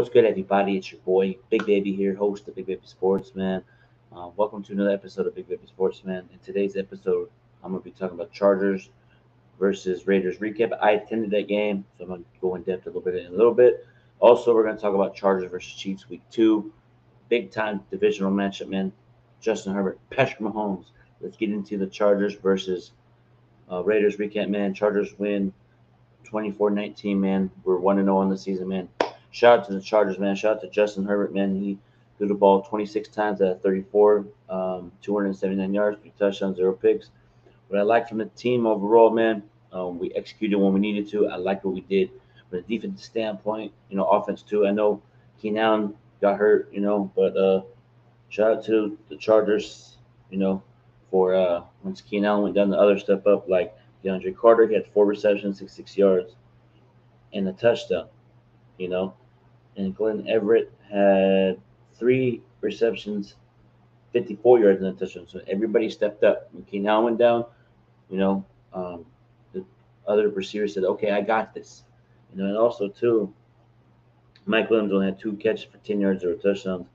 What's good, everybody? It's your boy, Big Baby here, host of Big Baby Sports, man. Uh, welcome to another episode of Big Baby Sports, man. In today's episode, I'm going to be talking about Chargers versus Raiders recap. I attended that game, so I'm going to go in depth a little bit in a little bit. Also, we're going to talk about Chargers versus Chiefs week two. Big time divisional matchup, man. Justin Herbert, Patrick Mahomes. Let's get into the Chargers versus uh, Raiders recap, man. Chargers win 24 19, man. We're 1 0 on the season, man. Shout out to the Chargers, man. Shout out to Justin Herbert, man. He threw the ball 26 times at 34, um, 279 yards, three touchdowns, zero picks. What I like from the team overall, man, um, we executed when we needed to. I like what we did from a defensive standpoint, you know, offense too. I know Keenan got hurt, you know, but uh, shout out to the Chargers, you know, for uh, once Keenan went down, the other step up, like DeAndre Carter, he had four receptions, 66 yards, and a touchdown, you know. And Glenn Everett had three receptions, 54 yards, and a touchdown. So everybody stepped up. Allen went down, you know, um, the other receivers said, okay, I got this. You know, and also, too, Mike Williams only had two catches for 10 yards or a touchdown.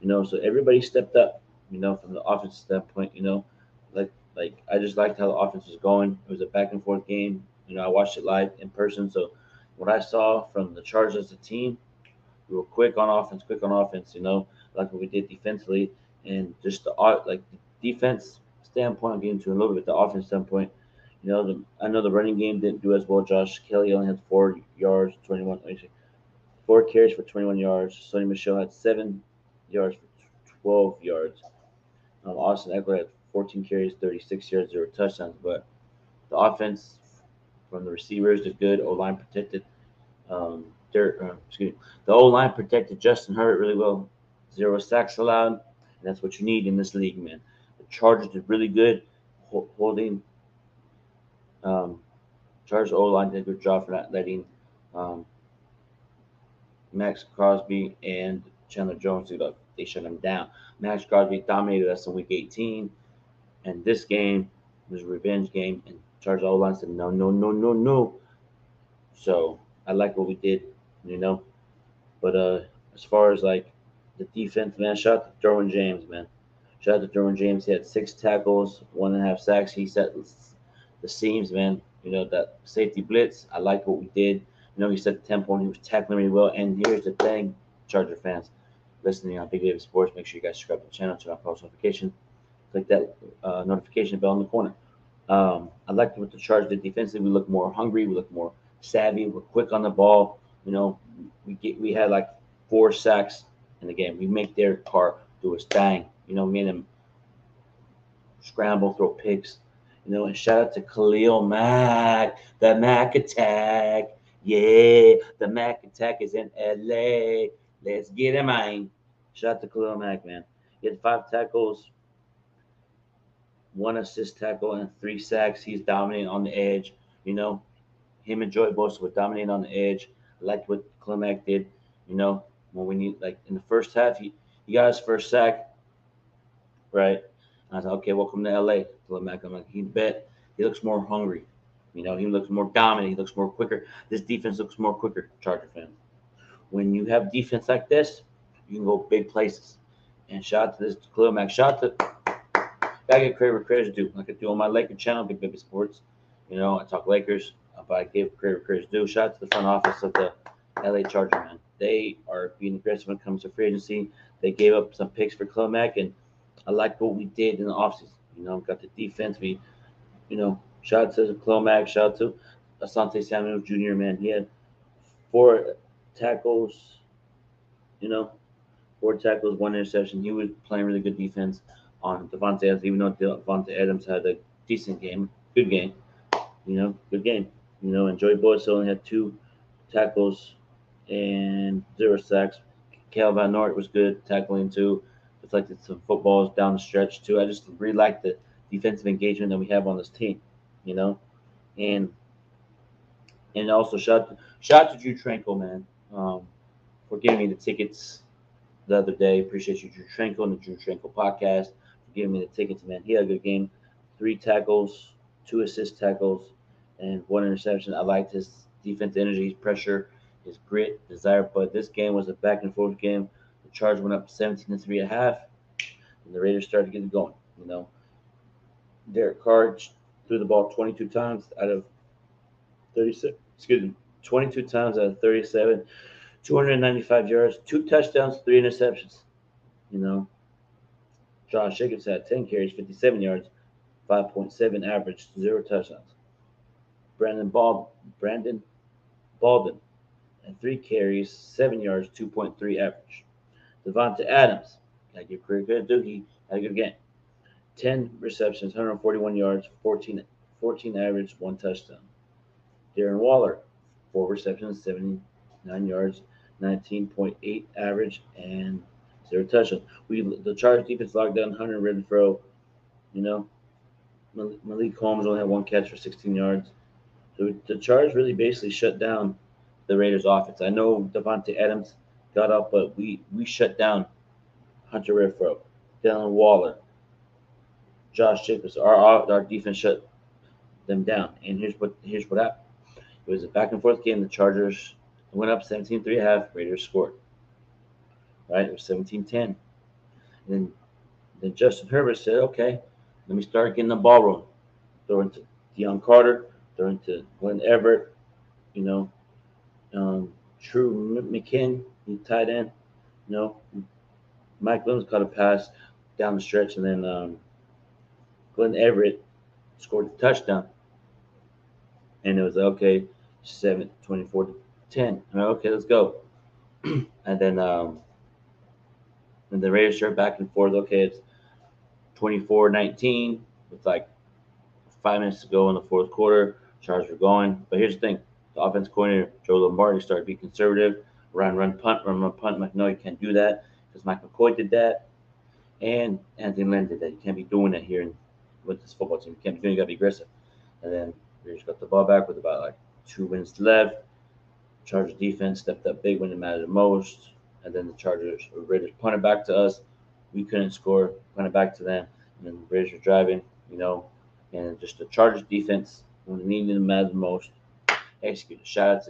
You know, so everybody stepped up, you know, from the offense standpoint, you know, like like I just liked how the offense was going. It was a back and forth game. You know, I watched it live in person. So what I saw from the Chargers as a team, we were quick on offense, quick on offense, you know, like what we did defensively. And just the art, like the defense standpoint, I'll get into a little bit the offense standpoint. You know, the, I know the running game didn't do as well. Josh Kelley only had four yards, 21, four carries for 21 yards. Sony Michel had seven yards for 12 yards. Um, Austin Ekeler had 14 carries, 36 yards, zero touchdowns. But the offense from the receivers is good. O line protected. Um, Uh, excuse me, the O line protected Justin Herbert really well. Zero sacks allowed. And that's what you need in this league, man. The Chargers did really good holding. Um, Chargers O line did a good job for not letting um, Maxx Crosby and Chandler Jones do the they shut him down. Maxx Crosby dominated us in week 18. And this game was a revenge game. And Chargers O line said, no, no, no, no, no. So I like what we did, you know. But uh as far as like the defense, man, shout out to Derwin James, man. Shout out to Derwin James. He had six tackles, one and a half sacks. He set the seams, man. You know, that safety blitz. I like what we did. You know, he set the tempo and he was tackling really well. And here's the thing, Charger fans listening on Big Baby Sports, make sure you guys subscribe to the channel, turn on post notifications, click that uh, notification bell in the corner. Um, I like what the Chargers did defensively. We look more hungry. We look more savvy. We're quick on the ball. You know, we get we had like four sacks in the game. We make Derek Carr do his thing. You know, made him scramble, throw picks. You know, and shout out to Khalil Mack, the Mack attack. Yeah, the Mack attack is in LA. Let's get him, man. Shout out to Khalil Mack, man. He had five tackles, one assist tackle, and three sacks. He's dominating on the edge. You know, him and Joey Bosa were dominating on the edge. I liked what Khalil Mack did. You know, when we need, like in the first half, he, he got his first sack, right? And I said, okay, welcome to LA, Khalil Mack. I'm like, he bet he looks more hungry. You know, he looks more dominant. He looks more quicker. This defense looks more quicker, Charger fans when you have defense like this, you can go big places. And shout out to this Khalil Mack. Shout out to gotta get credit where credit's due. Like I do on my Laker channel, Big Baby Sports. You know, I talk Lakers, but I give where credit's due. Shout out to the front office of the LA Charger, man. They are being aggressive when it comes to free agency. They gave up some picks for Mack, and I like what we did in the offseason. You know, got the defense. We, you know, shout out to Mack. Shout out to Asante Samuel Jr. Man, he had four tackles, you know, four tackles, one interception. He was playing really good defense on Davante Adams, even though Davante Adams had a decent game, good game, you know, good game. You know, and Joey Bosa only had two tackles and zero sacks. Kyle Van Noy was good tackling too. Deflected some footballs down the stretch too. I just really like the defensive engagement that we have on this team, you know, and and also shout shout to Drue Tranquill, man um, for giving me the tickets the other day. Appreciate you, Drue Tranquill, and the Drue Tranquill podcast for giving me the tickets, man. He had a good game. Three tackles, two assist tackles, and one interception. I liked his defense energy, his pressure. his grit, desire. But this game was a back and forth game. The Chargers went up 17 to 3 at half, and the Raiders started getting going. You know, Derek Carr threw the ball 22 times out of 36. Excuse me, 22 times out of 37, 295 yards, two touchdowns, three interceptions. You know, Josh Jacobs had 10 carries, 57 yards, 5.7 average, zero touchdowns. Brandon Ball, Brandon Bolden and three carries, seven yards, 2.3 average. Davante Adams, gotta give credit to Doogie, had a good game. 10 receptions, 141 yards, 14, 14 average, one touchdown. Darren Waller, four receptions, 79 yards, 19.8 average, and zero touchdowns. We the Chargers defense locked down Hunter Renfrow. You know, Malik Holmes only had one catch for 16 yards. So the Chargers really basically shut down the Raiders offense. I know Davante Adams got up, but we we shut down Hunter Renfrow, Dylan Waller, Josh Jacobs. Our our defense shut them down. And here's what here's what happened. It was a back and forth game. The Chargers went up 17-3 half. Raiders scored. Right? It was 17-10. And then, then Justin Herbert said, okay, let me start getting the ball rolling. Throw into Deion Carter, throw into Glenn Everett, you know, um, True McKinn, he tied in, you know. Mike Williams caught a pass down the stretch, and then um, Glenn Everett scored the touchdown. And it was okay, 7 24 to 10. I'm like, okay, let's go. and then um and the Raiders start back and forth. Okay, it's 24 19 with like five minutes to go in the fourth quarter. Chargers were going. But here's the thing the offense coordinator, Joe Lombardi, started to be conservative. Run, run, punt, run, run, punt. I'm like, no, you can't do that because Mike McCoy did that. And Anthony Lynn did that. You can't be doing that here in, with this football team. You can't be doing. You got to be aggressive. And then Raiders got the ball back with about like two minutes left. Chargers defense stepped up big when it mattered the most. And then the Chargers Raiders punted back to us. We couldn't score, punted back to them. And then the Raiders were driving, you know, and just the Chargers defense it needed the most executed. Shout out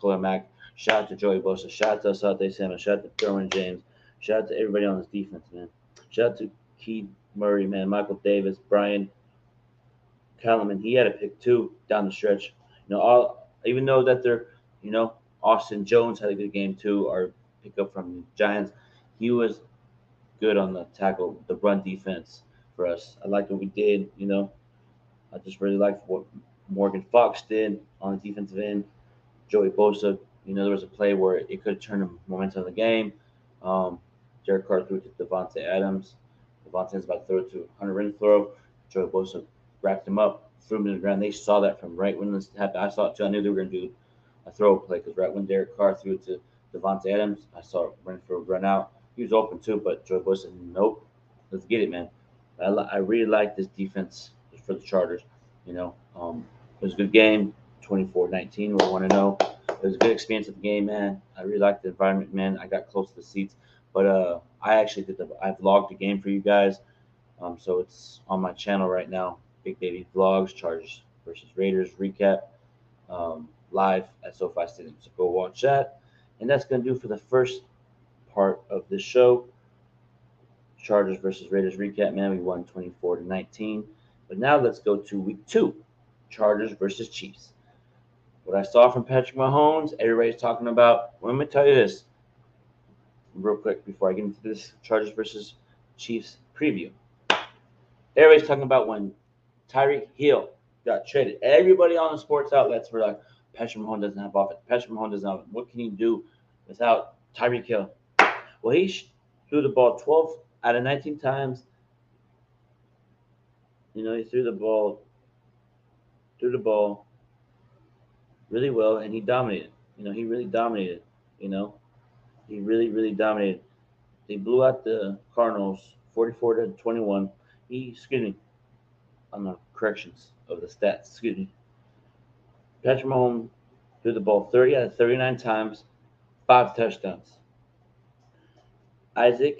to Mack. Shout out to Joey Bosa. Shout out to Asante Samuel. Shout out to Derwin James. Shout out to everybody on this defense, man. Shout out to Keith Murray, man. Michael Davis, Brian Kalaman. He had a pick too down the stretch. You know, all even though that they're, you know, Austin Jones had a good game too, our pickup from the Giants. He was good on the tackle, the run defense for us. I liked what we did, you know. I just really liked what Morgan Fox did on the defensive end. Joey Bosa, you know, there was a play where it could turn the momentum of the game. Um, Derek Carr threw to Davante Adams. Davante's about to throw to Hunter Renfrow. Joey Bosa wrapped him up, threw him to the ground. They saw that from right when this happened. I saw it too. I knew they were going to do a throw play because right when Derek Carr threw it to Davante Adams, I saw Renfrow run out. He was open too, but Joey Bosa nope, let's get it, man. I, I really like this defense for the Chargers. You know, um, it was a good game. 24-19. We want to know. It was a good experience of the game, man. I really liked the environment, man. I got close to the seats, but uh, I actually did the. I vlogged the game for you guys, um, so it's on my channel right now. Big Baby Vlogs, Chargers versus Raiders recap, um, live at SoFi Stadium. So go watch that, and that's gonna do for the first part of this show. Chargers versus Raiders recap, man. We won 24 to 19. But now let's go to week two. Chargers versus Chiefs. What I saw from Patrick Mahomes, everybody's talking about. Well, let me tell you this real quick before I get into this Chargers versus Chiefs preview. Everybody's talking about when Tyreek Hill got traded. Everybody on the sports outlets were like, Patrick Mahomes doesn't have offense. Patrick Mahomes doesn't have. What can he do without Tyreek Hill? Well, he threw the ball 12 out of 19 times. You know, he threw the ball threw the ball really well, and he dominated. You know, he really dominated. You know, he really, really dominated. They blew out the Cardinals 44 to 21. He, excuse me, on the corrections of the stats, excuse me. Patrick Mahomes threw the ball 30 out of 39 times, five touchdowns. Isiah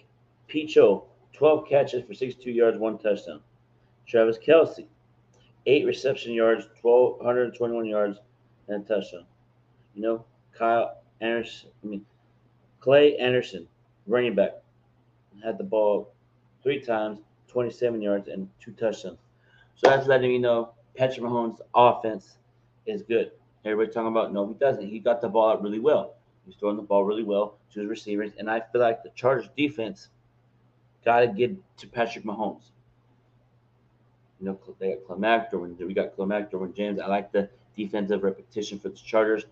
Pacheco, 12 catches for 62 yards, one touchdown. Travis Kelce, eight reception yards, 1,221 yards, and a touchdown. You know, Kyle Anderson, I mean, Clay Anderson, running back, had the ball three times, 27 yards, and two touchdowns. So that's letting me know Patrick Mahomes' offense is good. Everybody talking about no, he doesn't. He got the ball out really well. He's throwing the ball really well to his receivers, and I feel like the Chargers defense got to get to Patrick Mahomes. Know, they got Khalil Mack, Derwin, we got Khalil Mack, Derwin James. I like the defensive repetition for the Chargers,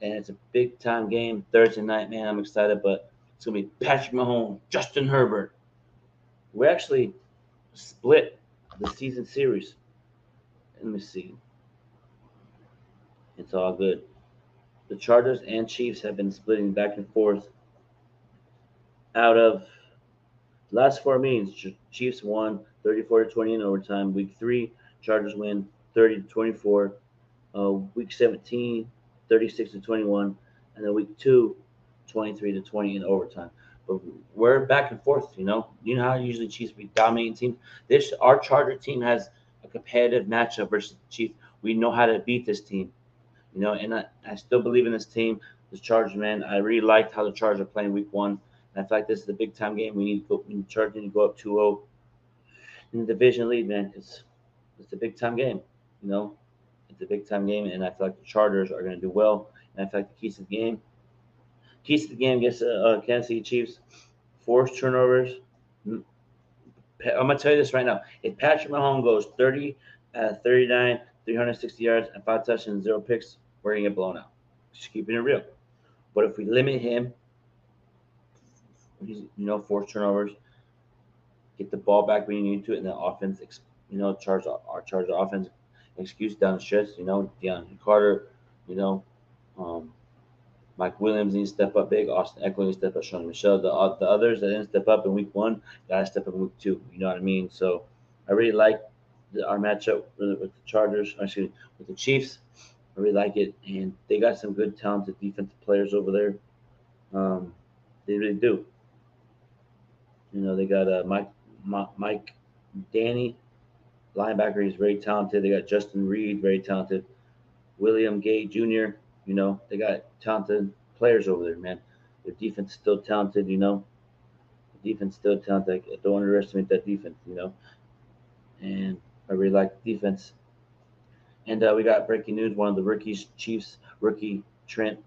and it's a big time game Thursday night. Man, I'm excited, but it's gonna be Patrick Mahomes, Justin Herbert. We actually split the season series. Let me see. It's all good. The Chargers and Chiefs have been splitting back and forth. Out of last four meetings, Chiefs won 34 to 20 in overtime. Week three, Chargers win 30 to 24. Uh, week 17, 36 to 21. And then week two, 23 to 20 in overtime. But we're back and forth, you know. You know how usually Chiefs be dominating teams. This our Charger team has a competitive matchup versus the Chiefs. We know how to beat this team. You know, and I, I still believe in this team, this Chargers, man. I really liked how the Chargers are playing week one. And I feel like this is a big time game. We need to go, we need Chargers need to go up 2 0 in the division lead, man, because it's a big time game. You know, it's a big time game, and I feel like the Chargers are going to do well. And I feel like the keys to the game, keys to the game against uh, uh, Kansas City Chiefs, force turnovers. I'm gonna tell you this right now. If Patrick Mahomes goes 30, uh, 39, 360 yards and five touchdowns, zero picks, we're gonna get blown out. Just keeping it real. But if we limit him, he's you know force turnovers, get the ball back when you need to, and then offense, you know, charge our charge offense excuse down the stretch. You know, DeAndre Carter, you know, um, Mike Williams needs to step up big. Austin Ekeler needs to step up. Sony Michel, The, uh, the others that didn't step up in week one got to step up in week two. You know what I mean? So I really like the, our matchup with, with the Chargers, actually with the Chiefs. I really like it, and they got some good, talented defensive players over there. Um, they really do. You know, they got uh, Mike, Mike, Danny, linebacker. He's very talented. They got Justin Reid, very talented. William Gay Jr. You know, they got talented players over there, man. Their defense is still talented. You know, the defense still talented. I Don't underestimate that defense. You know, and I really like defense. And uh, we got breaking news: one of the rookies, Chiefs rookie Trent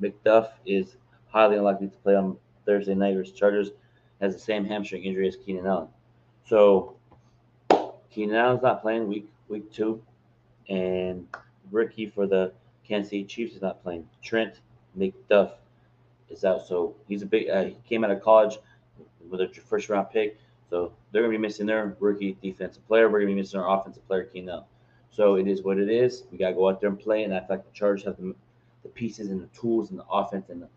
McDuff, is highly unlikely to play on Thursday night versus Chargers. Has the same hamstring injury as Keenan Allen. So Keenan Allen's not playing week week two, and rookie for the Kansas City Chiefs is not playing. Trent McDuff is out, so he's a big. Uh, he came out of college with a first round pick. So they're to be missing their rookie defensive player. We're to be missing our offensive player, Keenan. So it is what it is. We got to go out there and play. And I feel like the Chargers have the, the pieces and the tools and the offense and the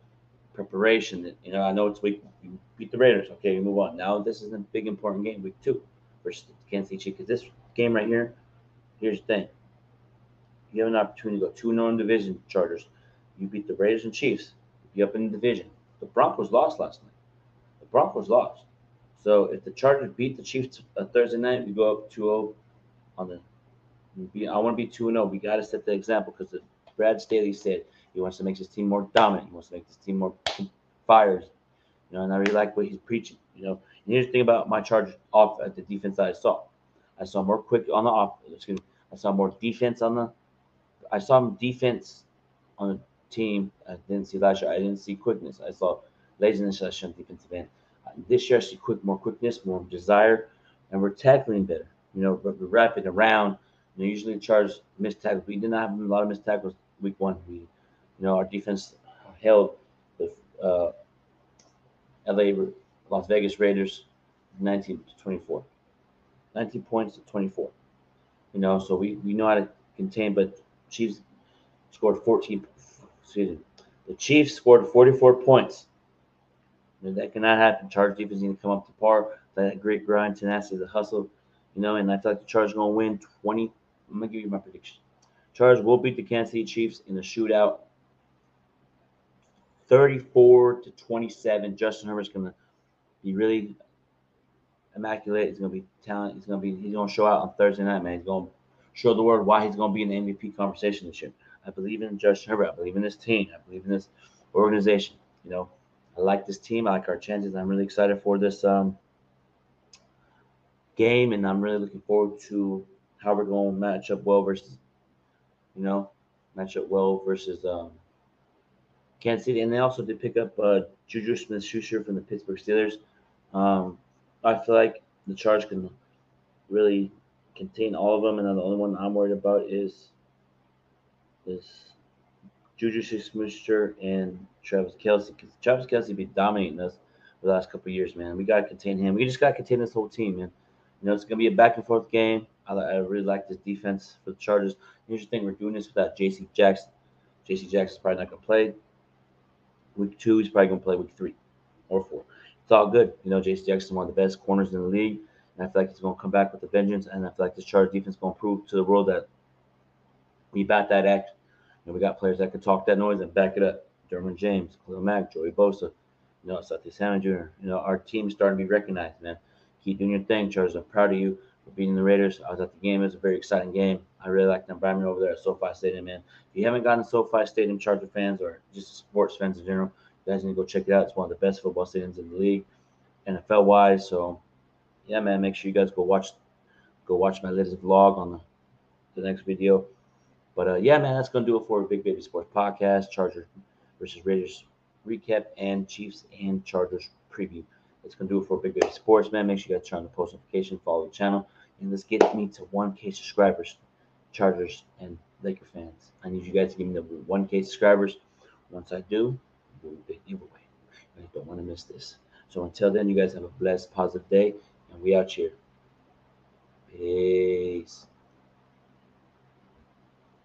preparation. That, you know, I know it's week. We beat the Raiders. Okay, we move on. Now this is a big, important game, week two versus Kansas City Chiefs. Because this game right here, here's the thing. You have an opportunity to go 2 0 division, Chargers. You beat the Raiders and Chiefs. You up in the division. The Broncos lost last night. The Broncos lost. So if the Chargers beat the Chiefs Thursday night, we go up 2-0 on the. I want to be 2-0. We got to set the example because Brad Staley said he wants to make his team more dominant. He wants to make his team more fires. You know, and I really like what he's preaching. You know, and here's the thing about my Chargers off at the defense that I saw. I saw more quick on the off. Excuse me. I saw more defense on the. I saw defense on the team. I didn't see last year. I didn't see quickness. I saw laziness on defensive end. This year, I see quick, more quickness, more desire, and we're tackling better. You know, we're, we're wrapping around. You know, usually charge missed tackles. We did not have a lot of missed tackles week one. We, you know, our defense held the uh, LA Las Vegas Raiders 19 to 24. 19 points to 24. You know, so we, we know how to contain, but Chiefs scored 14. Excuse me. The Chiefs scored 44 points that cannot happen. Charge defense need to come up to par. That great grind, tenacity, the hustle, you know. And I like the Charge going to win 20. I'm gonna give you my prediction. Charge will beat the Kansas City Chiefs in the shootout, 34 to 27. Justin Herbert's gonna be really immaculate. He's gonna be talent. He's gonna be. He's gonna show out on Thursday night, man. He's gonna show the world why he's gonna be in the MVP conversation this year. I believe in Justin Herbert. I believe in this team. I believe in this organization. You know, I like this team. I like our chances. I'm really excited for this um, game, and I'm really looking forward to how we're going to match up well versus, you know, match up well versus um, Kansas City. And they also did pick up uh, Juju Smith-Schuster from the Pittsburgh Steelers. Um, I feel like the Charge can really contain all of them, and the only one I'm worried about is is Juju Smith-Schuster and Travis Kelce. Because Travis Kelce be dominating us for the last couple years, man. We gotta contain him. We just gotta contain this whole team, man. You know, it's gonna be a back and forth game. I, I really like this defense for the Chargers. Here's the thing: we're doing this without J.C. Jackson. J.C. Jackson's probably not gonna play. Week two, he's probably gonna play week three or four. It's all good. You know, J.C. Jackson's one of the best corners in the league. And I feel like he's going to come back with a vengeance. And I feel like this Chargers defense is going to prove to the world that we bat that act. And we got players that can talk that noise and back it up. Derwin James, Khalil Mack, Joey Bosa, you know, Asante Samuel Jr. You know, our team's starting to be recognized, man. Keep doing your thing, Chargers. I'm proud of you for beating the Raiders. I was at the game. It was a very exciting game. I really like the environment over there at SoFi Stadium, man. If you haven't gotten SoFi Stadium, Charger fans or just sports fans in general, you guys need to go check it out. It's one of the best football stadiums in the league, NFL wise. So yeah, man, make sure you guys go watch go watch my latest vlog on the, the next video. But uh, yeah, man, that's gonna do it for Big Baby Sports Podcast, Chargers versus Raiders recap, and Chiefs and Chargers preview. That's gonna do it for Big Baby Sports, man. Make sure you guys turn on the post notification, follow the channel, and let's get me to 1K subscribers, Chargers and Laker fans. I need you guys to give me the 1K subscribers. Once I do, big giveaway. Don't want to miss this. So until then, you guys have a blessed, positive day and we out here. Peace.